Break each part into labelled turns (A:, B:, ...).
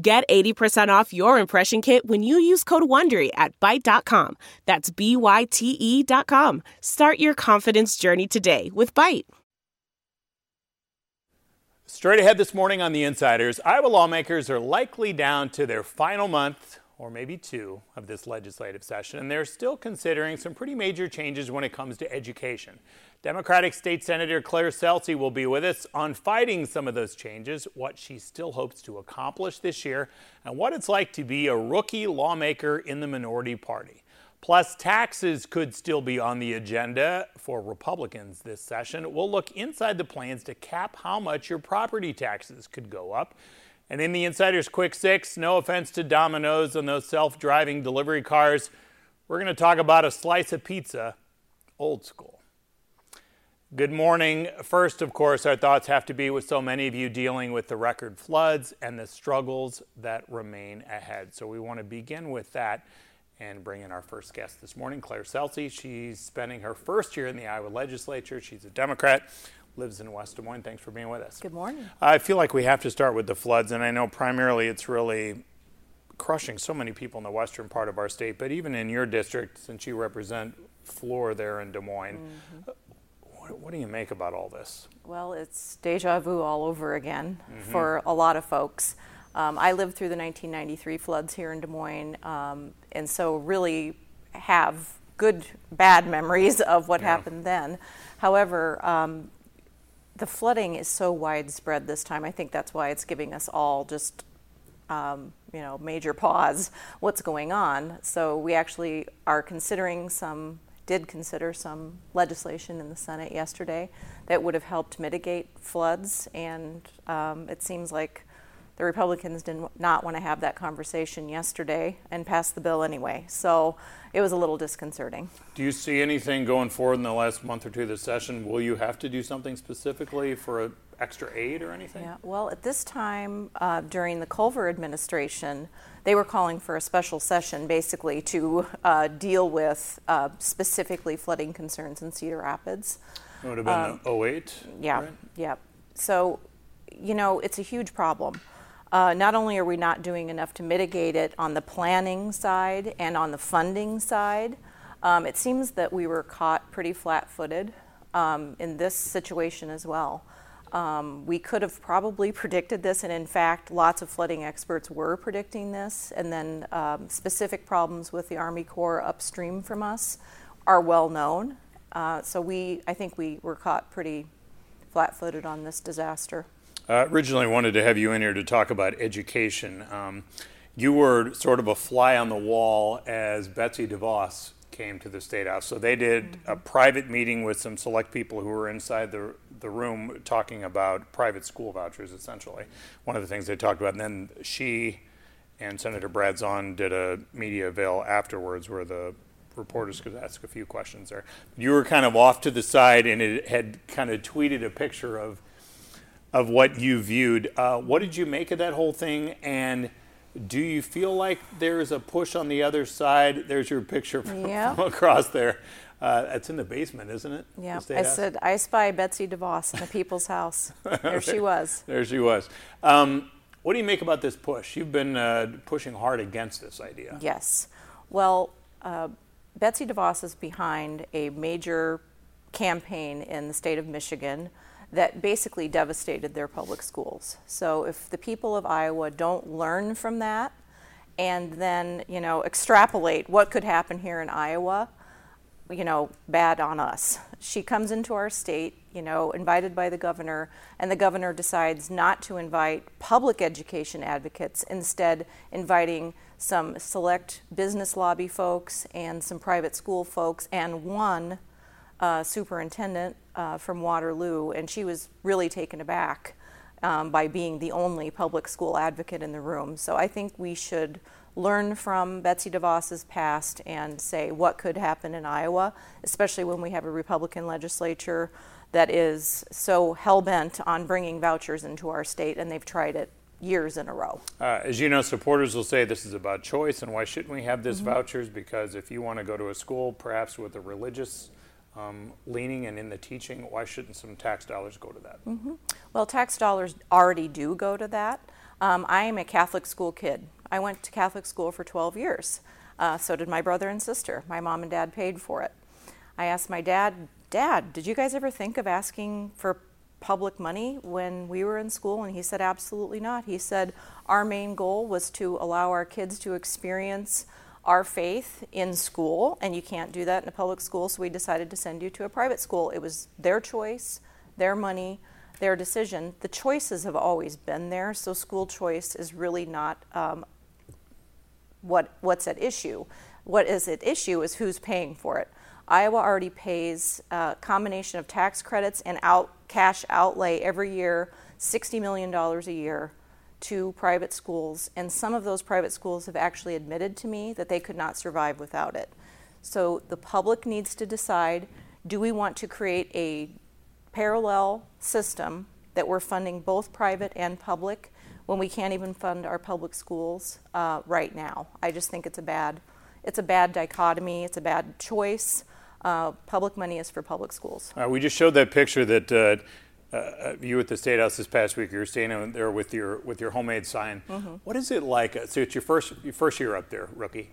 A: Get 80% off your impression kit when you use code WONDERY at Byte.com. That's B-Y-T-E dot com. Start your confidence journey today with Byte.
B: Straight ahead this morning on The Insiders, Iowa lawmakers are likely down to their final month or maybe two of this legislative session, and they're still considering some pretty major changes when it comes to education. Democratic State Senator Claire Celsi will be with us on fighting some of those changes, what she still hopes to accomplish this year, and what it's like to be a rookie lawmaker in the minority party. Plus, taxes could still be on the agenda for Republicans this session. We'll look inside the plans to cap how much your property taxes could go up. And in the Insider's Quick Six, no offense to Domino's and those self driving delivery cars, we're going to talk about a slice of pizza, old school. Good morning. First, of course, our thoughts have to be with so many of you dealing with the record floods and the struggles that remain ahead. So we want to begin with that and bring in our first guest this morning, Claire Celsi. She's spending her first year in the Iowa legislature. She's a Democrat lives in West Des Moines. Thanks for being with us.
C: Good morning.
B: I feel like we have to start with the floods, and I know primarily it's really crushing so many people in the western part of our state, but even in your district, since you represent Floor there in Des Moines, mm-hmm. what, what, do you make about all this?
C: Well, it's deja vu all over again mm-hmm. for a lot of folks. Um, I lived through the 1993 floods here in Des Moines, um, and so really have good, bad memories of what yeah. happened then. However, um, the flooding is so widespread this time. I think that's why it's giving us all just, um, you know, major pause. What's going on? So we actually are considering some, did consider some legislation in the Senate yesterday that would have helped mitigate floods, and um, it seems like the Republicans did not want to have that conversation yesterday and pass the bill anyway. So it was a little disconcerting.
B: Do you see anything going forward in the last month or two of the session? Will you have to do something specifically for extra aid or anything?
C: Yeah, well, at this time uh, during the Culver administration, they were calling for a special session basically to uh, deal with uh, specifically flooding concerns in Cedar Rapids.
B: It would have been um, 08?
C: Yeah, right? yeah. So, you know, it's a huge problem. Uh, not only are we not doing enough to mitigate it on the planning side and on the funding side, um, it seems that we were caught pretty flat footed um, in this situation as well. Um, we could have probably predicted this, and in fact, lots of flooding experts were predicting this. And then um, specific problems with the Army Corps upstream from us are well known. Uh, so we, I think we were caught pretty flat footed on this disaster.
B: Uh, originally wanted to have you in here to talk about education. Um, you were sort of a fly on the wall as Betsy DeVos came to the State House. So they did mm-hmm. a private meeting with some select people who were inside the, the room talking about private school vouchers, essentially. One of the things they talked about. And then she and Senator Brad Zaun did a media avail afterwards where the reporters could ask a few questions there. You were kind of off to the side and it had kind of tweeted a picture of of what you viewed. Uh, what did you make of that whole thing? And do you feel like there's a push on the other side? There's your picture from, yep. from across there. Uh, it's in the basement, isn't it?
C: Yeah. I house? said, I spy Betsy DeVos in the people's house. There she was.
B: there she was. Um, what do you make about this push? You've been uh, pushing hard against this idea.
C: Yes. Well, uh, Betsy DeVos is behind a major campaign in the state of Michigan that basically devastated their public schools. So if the people of Iowa don't learn from that and then, you know, extrapolate what could happen here in Iowa, you know, bad on us. She comes into our state, you know, invited by the governor, and the governor decides not to invite public education advocates, instead, inviting some select business lobby folks and some private school folks and one uh, superintendent uh, from Waterloo, and she was really taken aback um, by being the only public school advocate in the room. So I think we should learn from Betsy DeVos's past and say what could happen in Iowa, especially when we have a Republican legislature that is so hell bent on bringing vouchers into our state, and they've tried it years in a row.
B: Uh, as you know, supporters will say this is about choice, and why shouldn't we have this mm-hmm. vouchers? Because if you want to go to a school, perhaps with a religious um, leaning and in the teaching, why shouldn't some tax dollars go to that?
C: Mm-hmm. Well, tax dollars already do go to that. Um, I am a Catholic school kid. I went to Catholic school for 12 years. Uh, so did my brother and sister. My mom and dad paid for it. I asked my dad, Dad, did you guys ever think of asking for public money when we were in school? And he said, Absolutely not. He said, Our main goal was to allow our kids to experience our faith in school, and you can't do that in a public school, so we decided to send you to a private school. It was their choice, their money, their decision. The choices have always been there, so school choice is really not um, what, what's at issue. What is at issue is who's paying for it. Iowa already pays a combination of tax credits and out, cash outlay every year, $60 million a year to private schools, and some of those private schools have actually admitted to me that they could not survive without it. So the public needs to decide do we want to create a parallel system that we're funding both private and public when we can't even fund our public schools uh, right now? I just think it's a bad, it's a bad dichotomy. It's a bad choice. Uh, public money is for public schools.
B: Uh, we just showed that picture that uh, uh, you at the state house this past week. You're standing there with your with your homemade sign. Mm-hmm. What is it like? Uh, so it's your first your first year up there, rookie.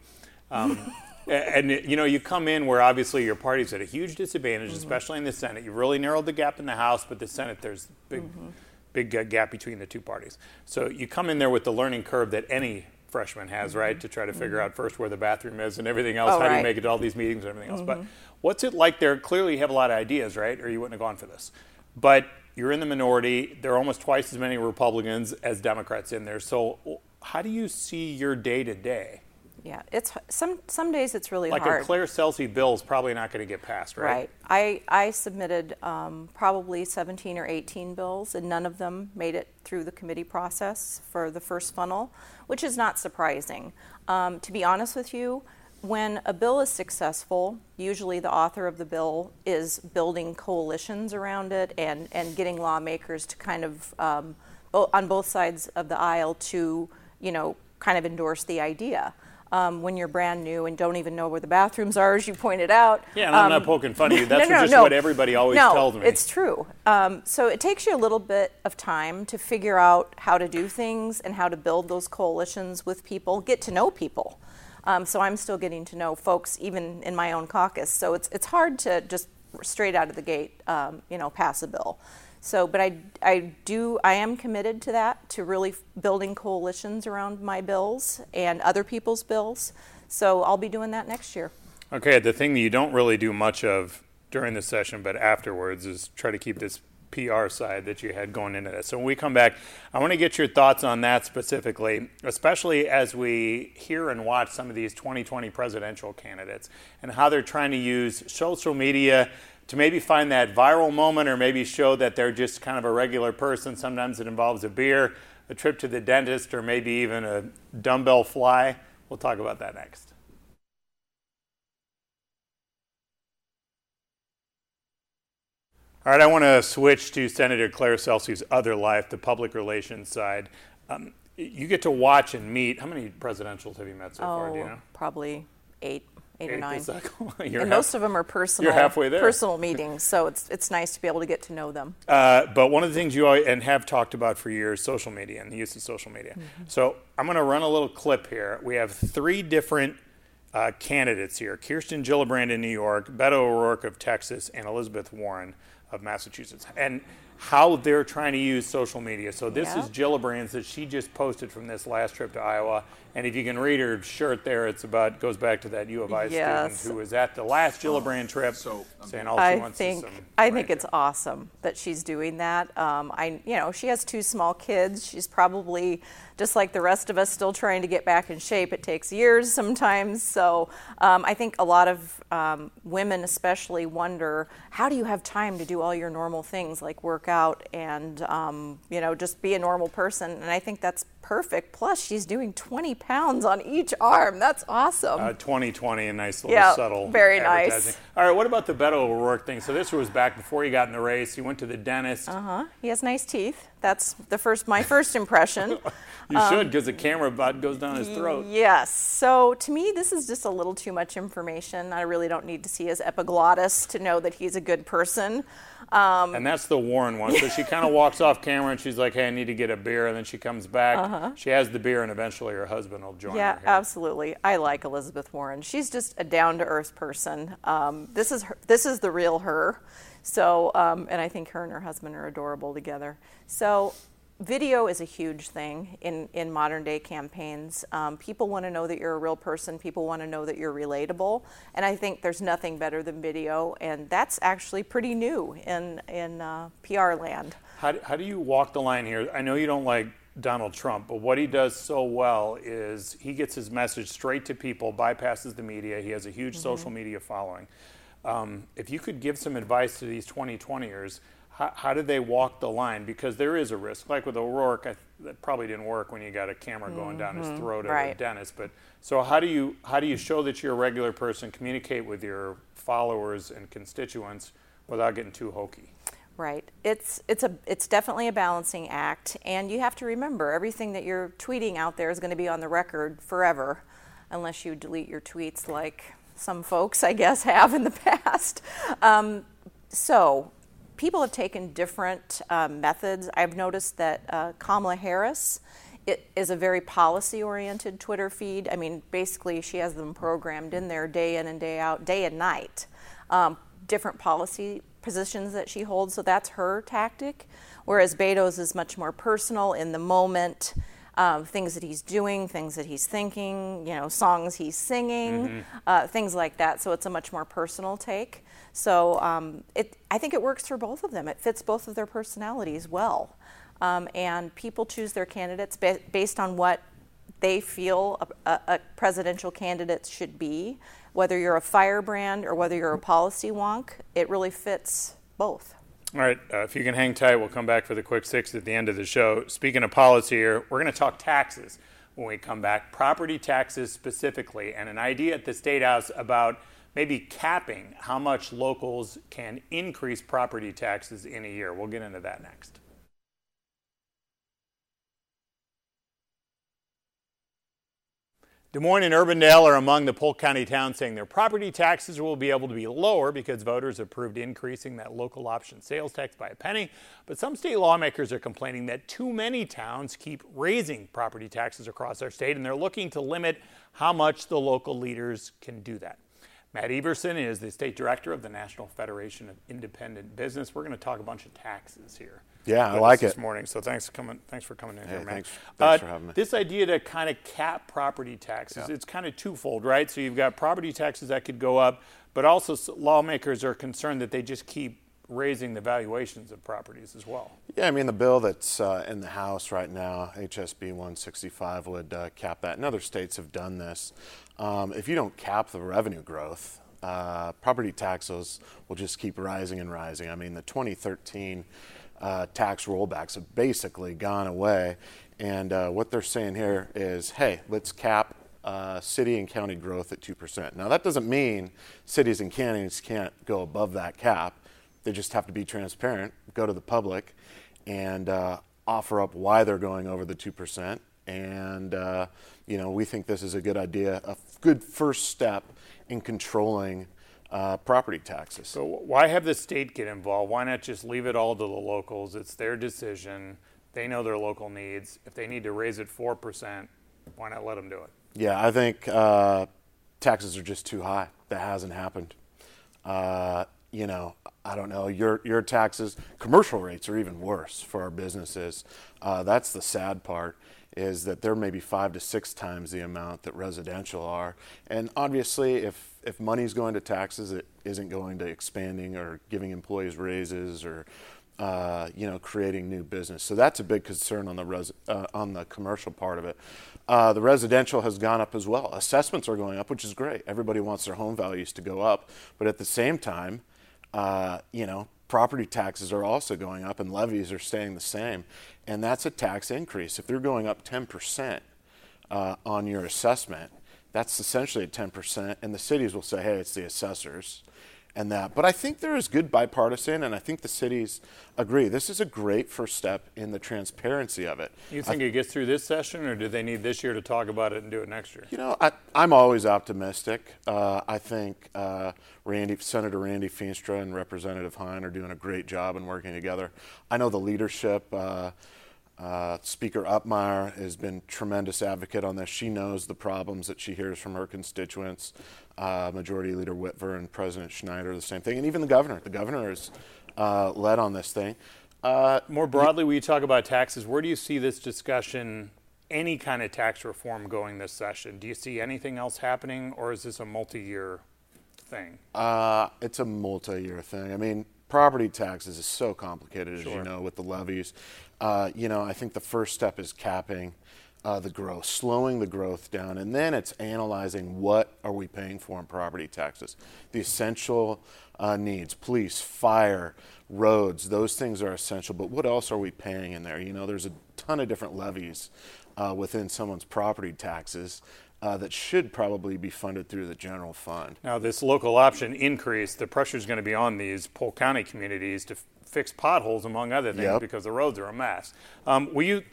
B: Um, and you know you come in where obviously your party's at a huge disadvantage, mm-hmm. especially in the Senate. You really narrowed the gap in the House, but the Senate there's big mm-hmm. big gap between the two parties. So you come in there with the learning curve that any freshman has, mm-hmm. right, to try to figure mm-hmm. out first where the bathroom is and everything else. Oh, how right. do you make it to all these meetings and everything else? But mm-hmm. what's it like there? Clearly, you have a lot of ideas, right, or you wouldn't have gone for this. But you're in the minority. There are almost twice as many Republicans as Democrats in there. So, how do you see your day to day?
C: Yeah, it's some some days it's really
B: like
C: hard.
B: Like a Claire Celsi bill is probably not going to get passed, right?
C: Right. I I submitted um, probably 17 or 18 bills, and none of them made it through the committee process for the first funnel, which is not surprising. Um, to be honest with you, when a bill is successful, usually the author of the bill is building coalitions around it and, and getting lawmakers to kind of, um, on both sides of the aisle, to, you know, kind of endorse the idea. Um, when you're brand new and don't even know where the bathrooms are, as you pointed out.
B: Yeah, and I'm not um, poking fun at you. That's no, no, just no. what everybody always
C: no,
B: tells me.
C: It's true. Um, so it takes you a little bit of time to figure out how to do things and how to build those coalitions with people, get to know people. Um, so I'm still getting to know folks even in my own caucus. So it's it's hard to just straight out of the gate, um, you know, pass a bill. So, but I, I do, I am committed to that, to really building coalitions around my bills and other people's bills. So I'll be doing that next year.
B: Okay, the thing that you don't really do much of during the session, but afterwards, is try to keep this PR side that you had going into this. So when we come back, I want to get your thoughts on that specifically, especially as we hear and watch some of these 2020 presidential candidates and how they're trying to use social media to maybe find that viral moment or maybe show that they're just kind of a regular person. Sometimes it involves a beer, a trip to the dentist, or maybe even a dumbbell fly. We'll talk about that next. All right, I want to switch to Senator Claire Celsi's other life, the public relations side. Um, you get to watch and meet. How many presidentials have you met so
C: oh,
B: far? Do you
C: know? Probably Eight or nine.
B: and
C: half, most of them are personal.
B: You're halfway there.
C: Personal meetings, so it's it's nice to be able to get to know them.
B: Uh, but one of the things you always, and have talked about for years, social media and the use of social media. Mm-hmm. So I'm going to run a little clip here. We have three different. Uh, candidates here Kirsten Gillibrand in New York, Beto O'Rourke of Texas, and Elizabeth Warren of Massachusetts, and how they're trying to use social media. So this yeah. is Gillibrand's that she just posted from this last trip to Iowa, and if you can read her shirt there, it's about goes back to that U of I
C: yes.
B: student who was at the last Gillibrand trip,
D: so,
B: saying all she I
C: wants think,
B: is some.
C: I think it's awesome that she's doing that. Um, I, you know, she has two small kids. She's probably just like the rest of us, still trying to get back in shape. It takes years sometimes. So um, I think a lot of um, women, especially, wonder how do you have time to do all your normal things like work work out and um, you know just be a normal person. And I think that's perfect. Plus, she's doing 20 pounds on each arm. That's awesome.
B: Uh, 2020, a nice little
C: Yeah,
B: subtle.
C: very nice.
B: All right, what about the Beto O'Rourke thing? So this was back before he got in the race. He went to the dentist.
C: Uh huh. He has nice teeth. That's the first my first impression.
B: You
C: Um,
B: should, because the camera about goes down his throat.
C: Yes. So to me, this is just a little too much information. I really don't need to see his epiglottis to know that he's a good person. Um,
B: And that's the Warren one. So she kind of walks off camera and she's like, "Hey, I need to get a beer." And then she comes back. She has the beer, and eventually her husband will join
C: Uh-huh. yeah,
B: her.
C: absolutely. I like Elizabeth Warren. She's just a down to earth person. Um, this is her, this is the real her. So, um, and I think her and her husband are adorable together. So, video is a huge thing in, in modern day campaigns. Um, people want to know that you're a real person. People want to know that you're relatable. And I think there's nothing better than video. And that's actually pretty new in, in uh, PR land.
B: How how do you walk the line here? I know you don't like Donald Trump, but what he does so well is he gets his message straight to people, bypasses the media. He has a huge social media following. Um, if you could give some advice to these 2020ers, how, how do they walk the line? Because there is a risk. Like with O'Rourke, I, that probably didn't work when you got a camera going down his throat at a dentist. But so how do you how do you show that you're a regular person, communicate with your followers and constituents without getting too hokey?
C: Right. It's it's a it's definitely a balancing act, and you have to remember everything that you're tweeting out there is going to be on the record forever, unless you delete your tweets like some folks, I guess, have in the past. Um, so. People have taken different uh, methods. I've noticed that uh, Kamala Harris is a very policy oriented Twitter feed. I mean, basically, she has them programmed in there day in and day out, day and night. Um, different policy positions that she holds, so that's her tactic. Whereas Beto's is much more personal in the moment, um, things that he's doing, things that he's thinking, you know, songs he's singing, uh, things like that. So it's a much more personal take. So um, it, I think it works for both of them. It fits both of their personalities well. Um, and people choose their candidates ba- based on what they feel a, a, a presidential candidate should be. Whether you're a firebrand or whether you're a policy wonk, it really fits both.
B: All right, uh, if you can hang tight, we'll come back for the quick six at the end of the show. Speaking of policy here, we're going to talk taxes when we come back, property taxes specifically, and an idea at the State House about maybe capping how much locals can increase property taxes in a year. We'll get into that next. Des Moines and Urbandale are among the Polk County towns saying their property taxes will be able to be lower because voters approved increasing that local option sales tax by a penny. But some state lawmakers are complaining that too many towns keep raising property taxes across our state, and they're looking to limit how much the local leaders can do that. Matt Everson is the state director of the National Federation of Independent Business. We're going to talk a bunch of taxes here.
D: Yeah, I like it.
B: This morning, so thanks for coming. Thanks for coming in
D: Hey,
B: here, Matt.
D: thanks- thanks
B: Uh,
D: for having me.
B: This idea to kind of cap property taxes, it's kind of twofold, right? So you've got property taxes that could go up, but also lawmakers are concerned that they just keep raising the valuations of properties as well.
D: Yeah, I mean, the bill that's uh, in the House right now, HSB 165, would uh, cap that. And other states have done this. Um, if you don't cap the revenue growth, uh, property taxes will just keep rising and rising. I mean, the 2013 uh, tax rollbacks have basically gone away. And uh, what they're saying here is hey, let's cap uh, city and county growth at 2%. Now, that doesn't mean cities and counties can't go above that cap. They just have to be transparent, go to the public, and uh, offer up why they're going over the 2%. And, uh, you know, we think this is a good idea, a good first step in controlling uh, property taxes.
B: So why have the state get involved? Why not just leave it all to the locals? It's their decision. They know their local needs. If they need to raise it 4%, why not let them do it?
D: Yeah, I think uh, taxes are just too high. That hasn't happened. Uh, you know, I don't know. Your your taxes, commercial rates are even worse for our businesses. Uh, that's the sad part is that they're maybe five to six times the amount that residential are. And obviously, if if money's going to taxes, it isn't going to expanding or giving employees raises or uh, you know, creating new business. So that's a big concern on the res- uh, on the commercial part of it. Uh, the residential has gone up as well. Assessments are going up, which is great. Everybody wants their home values to go up, but at the same time, uh, you know, property taxes are also going up and levies are staying the same. And that's a tax increase. If they're going up 10% uh, on your assessment, that's essentially a 10%. And the cities will say, hey, it's the assessors and that. But I think there is good bipartisan, and I think the cities agree. This is a great first step in the transparency of it.
B: You think I, it gets through this session, or do they need this year to talk about it and do it next year?
D: You know, I, am always optimistic. Uh, I think uh, Randy, Senator Randy Feenstra and Representative Hein are doing a great job in working together. I know the leadership. Uh, uh, Speaker Upmeyer has been tremendous advocate on this. She knows the problems that she hears from her constituents. Uh, Majority Leader Whitver and President Schneider, the same thing, and even the governor. The governor is uh, led on this thing.
B: Uh, More broadly, when you talk about taxes, where do you see this discussion, any kind of tax reform going this session? Do you see anything else happening, or is this a multi-year thing?
D: Uh, it's a multi-year thing. I mean, property taxes is so complicated, as sure. you know, with the levies. Uh, you know, I think the first step is capping uh, the growth, slowing the growth down, and then it's analyzing what are we paying for in property taxes. The essential uh, needs, police, fire, roads, those things are essential. But what else are we paying in there? You know, there's a ton of different levies uh, within someone's property taxes. Uh, that should probably be funded through the general fund.
B: Now, this local option increase, the pressure is going to be on these Polk County communities to fix potholes, among other things, yep. because the roads are a mess. Um, will you,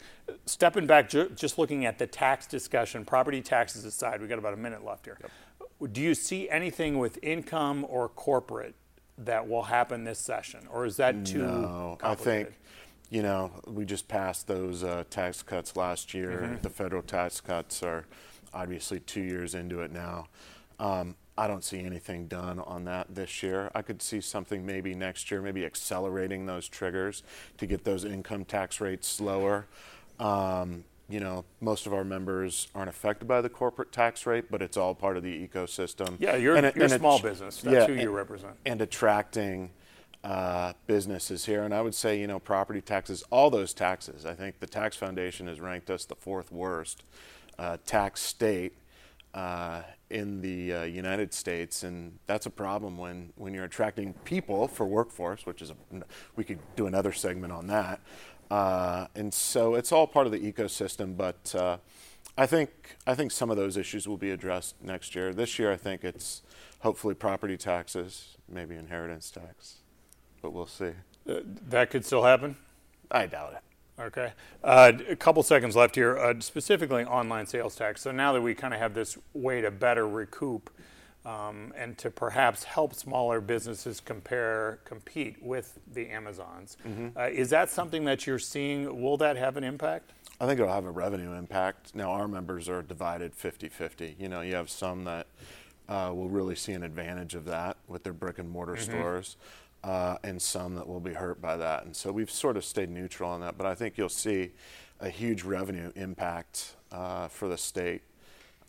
B: stepping back, ju- just looking at the tax discussion, property taxes aside, we've got about a minute left here. Yep. Do you see anything with income or corporate that will happen this session, or is that too
D: no, I think, you know, we just passed those uh, tax cuts last year. Mm-hmm. The federal tax cuts are obviously two years into it now. Um, I don't see anything done on that this year. I could see something maybe next year, maybe accelerating those triggers to get those income tax rates lower. Um, you know, most of our members aren't affected by the corporate tax rate, but it's all part of the ecosystem.
B: Yeah, you're, and, you're and small business. That's yeah, who you represent.
D: And attracting uh, businesses here. And I would say, you know, property taxes, all those taxes. I think the Tax Foundation has ranked us the fourth worst uh, tax state uh, in the uh, United States, and that's a problem when, when you're attracting people for workforce, which is a, we could do another segment on that. Uh, and so it's all part of the ecosystem, but uh, I think I think some of those issues will be addressed next year. This year, I think it's hopefully property taxes, maybe inheritance tax, but we'll see.
B: Uh, that could still happen.
D: I doubt it.
B: Okay. Uh, a couple seconds left here, uh, specifically online sales tax. So now that we kind of have this way to better recoup um, and to perhaps help smaller businesses compare, compete with the Amazons, mm-hmm. uh, is that something that you're seeing? Will that have an impact?
D: I think it'll have a revenue impact. Now, our members are divided 50 50. You know, you have some that uh, will really see an advantage of that with their brick and mortar mm-hmm. stores uh, and some that will be hurt by that. And so we've sort of stayed neutral on that, but I think you'll see a huge revenue impact uh, for the state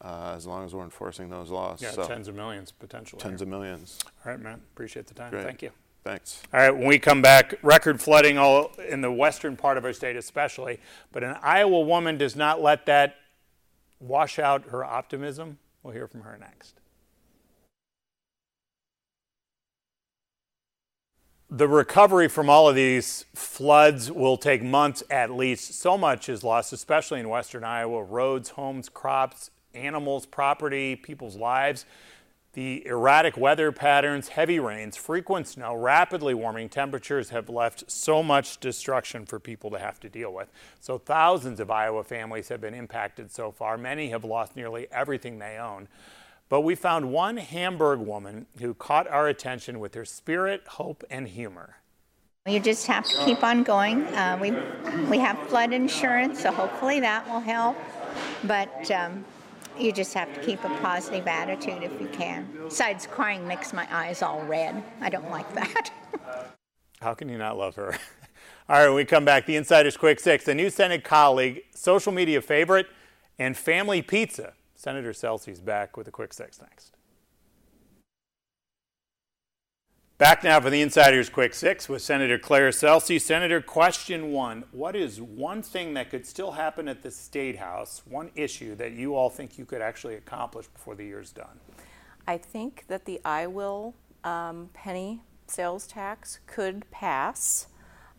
D: uh, as long as we're enforcing those laws.
B: Yeah, so tens of millions potentially.
D: Tens of millions.
B: All right, man. Appreciate the time.
D: Great.
B: Thank you.
D: Thanks.
B: All right, when we come back, record flooding all in the western part of our state, especially. But an Iowa woman does not let that wash out her optimism. We'll hear from her next. The recovery from all of these floods will take months at least. So much is lost, especially in western Iowa roads, homes, crops, animals, property, people's lives. The erratic weather patterns, heavy rains, frequent snow, rapidly warming temperatures have left so much destruction for people to have to deal with. So, thousands of Iowa families have been impacted so far. Many have lost nearly everything they own. But we found one Hamburg woman who caught our attention with her spirit, hope, and humor.
E: You just have to keep on going. Uh, we we have flood insurance, so hopefully that will help. But um, you just have to keep a positive attitude if you can. Besides, crying makes my eyes all red. I don't like that.
B: How can you not love her? all right, when we come back, the Insider's Quick Six, a new Senate colleague, social media favorite, and family pizza. Senator Celsi's back with a quick six next. Back now for the Insider's Quick Six with Senator Claire Celsie. Senator, question one What is one thing that could still happen at the State House, one issue that you all think you could actually accomplish before the year's done?
C: I think that the IWILL um, penny sales tax could pass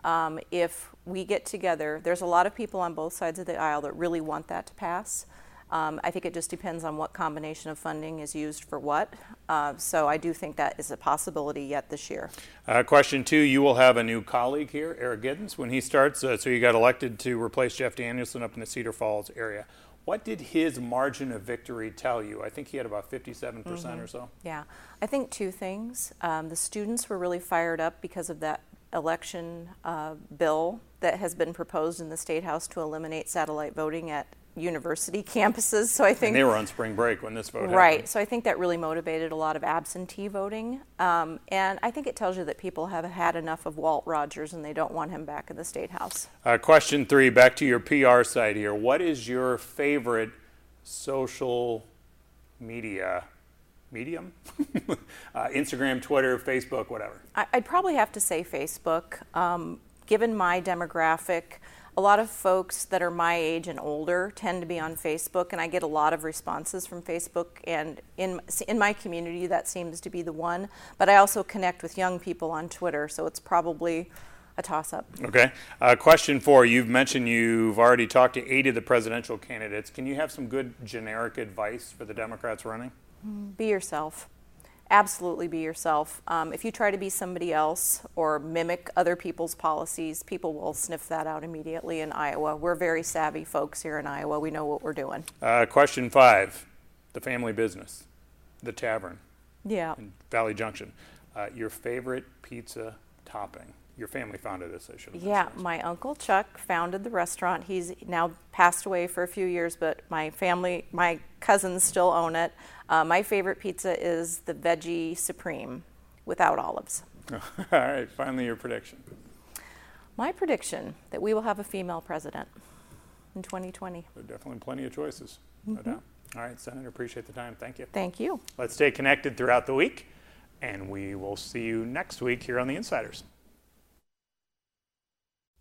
C: um, if we get together. There's a lot of people on both sides of the aisle that really want that to pass. Um, I think it just depends on what combination of funding is used for what. Uh, so I do think that is a possibility yet this year.
B: Uh, question two You will have a new colleague here, Eric Giddens, when he starts. Uh, so you got elected to replace Jeff Danielson up in the Cedar Falls area. What did his margin of victory tell you? I think he had about 57% mm hmm or so.
C: Yeah, I think two things. Um, the students were really fired up because of that election uh, bill that has been proposed in the State House to eliminate satellite voting at university campuses. So I think
B: and they were on spring break when this vote
C: right.
B: Happened.
C: So I think that really motivated a lot of absentee voting, um, and I think it tells you that people have had enough of Walt Rogers and they don't want him back in the state house.
B: Uh, question three. Back to your PR side here. What is your favorite social media? Medium, uh, Instagram, Twitter, Facebook, whatever.
C: I, would probably have to say Facebook. Um, given my demographic, a lot of folks that are my age and older tend to be on Facebook, and I get a lot of responses from Facebook. And in in my community, that seems to be the one. But I also connect with young people on Twitter, so it's probably a toss-up.
B: Okay. Uh, question four: You've mentioned you've already talked to eight of the presidential candidates. Can you have some good generic advice for the Democrats running?
C: Be yourself absolutely be yourself. Um, if you try to be somebody else or mimic other people's policies, people will sniff that out immediately in Iowa. We're very savvy folks here in Iowa. We know what we're doing.
B: Uh, question five the family business, the tavern.
C: Yeah.
B: Valley Junction. Uh, your favorite pizza topping? Your family founded this, I should
C: Yeah, my uncle Chuck founded the restaurant. He's now passed away for a few years, but my family, my cousins still own it. Uh, my favorite pizza is the veggie supreme without olives.
B: All right, finally, your prediction.
C: My prediction that we will have a female president in 2020.
B: There are definitely plenty of choices, mm-hmm. no doubt. All right, Senator, appreciate the time. Thank you.
C: Thank you.
B: Let's stay connected throughout the week, and we will see you next week here on The Insiders.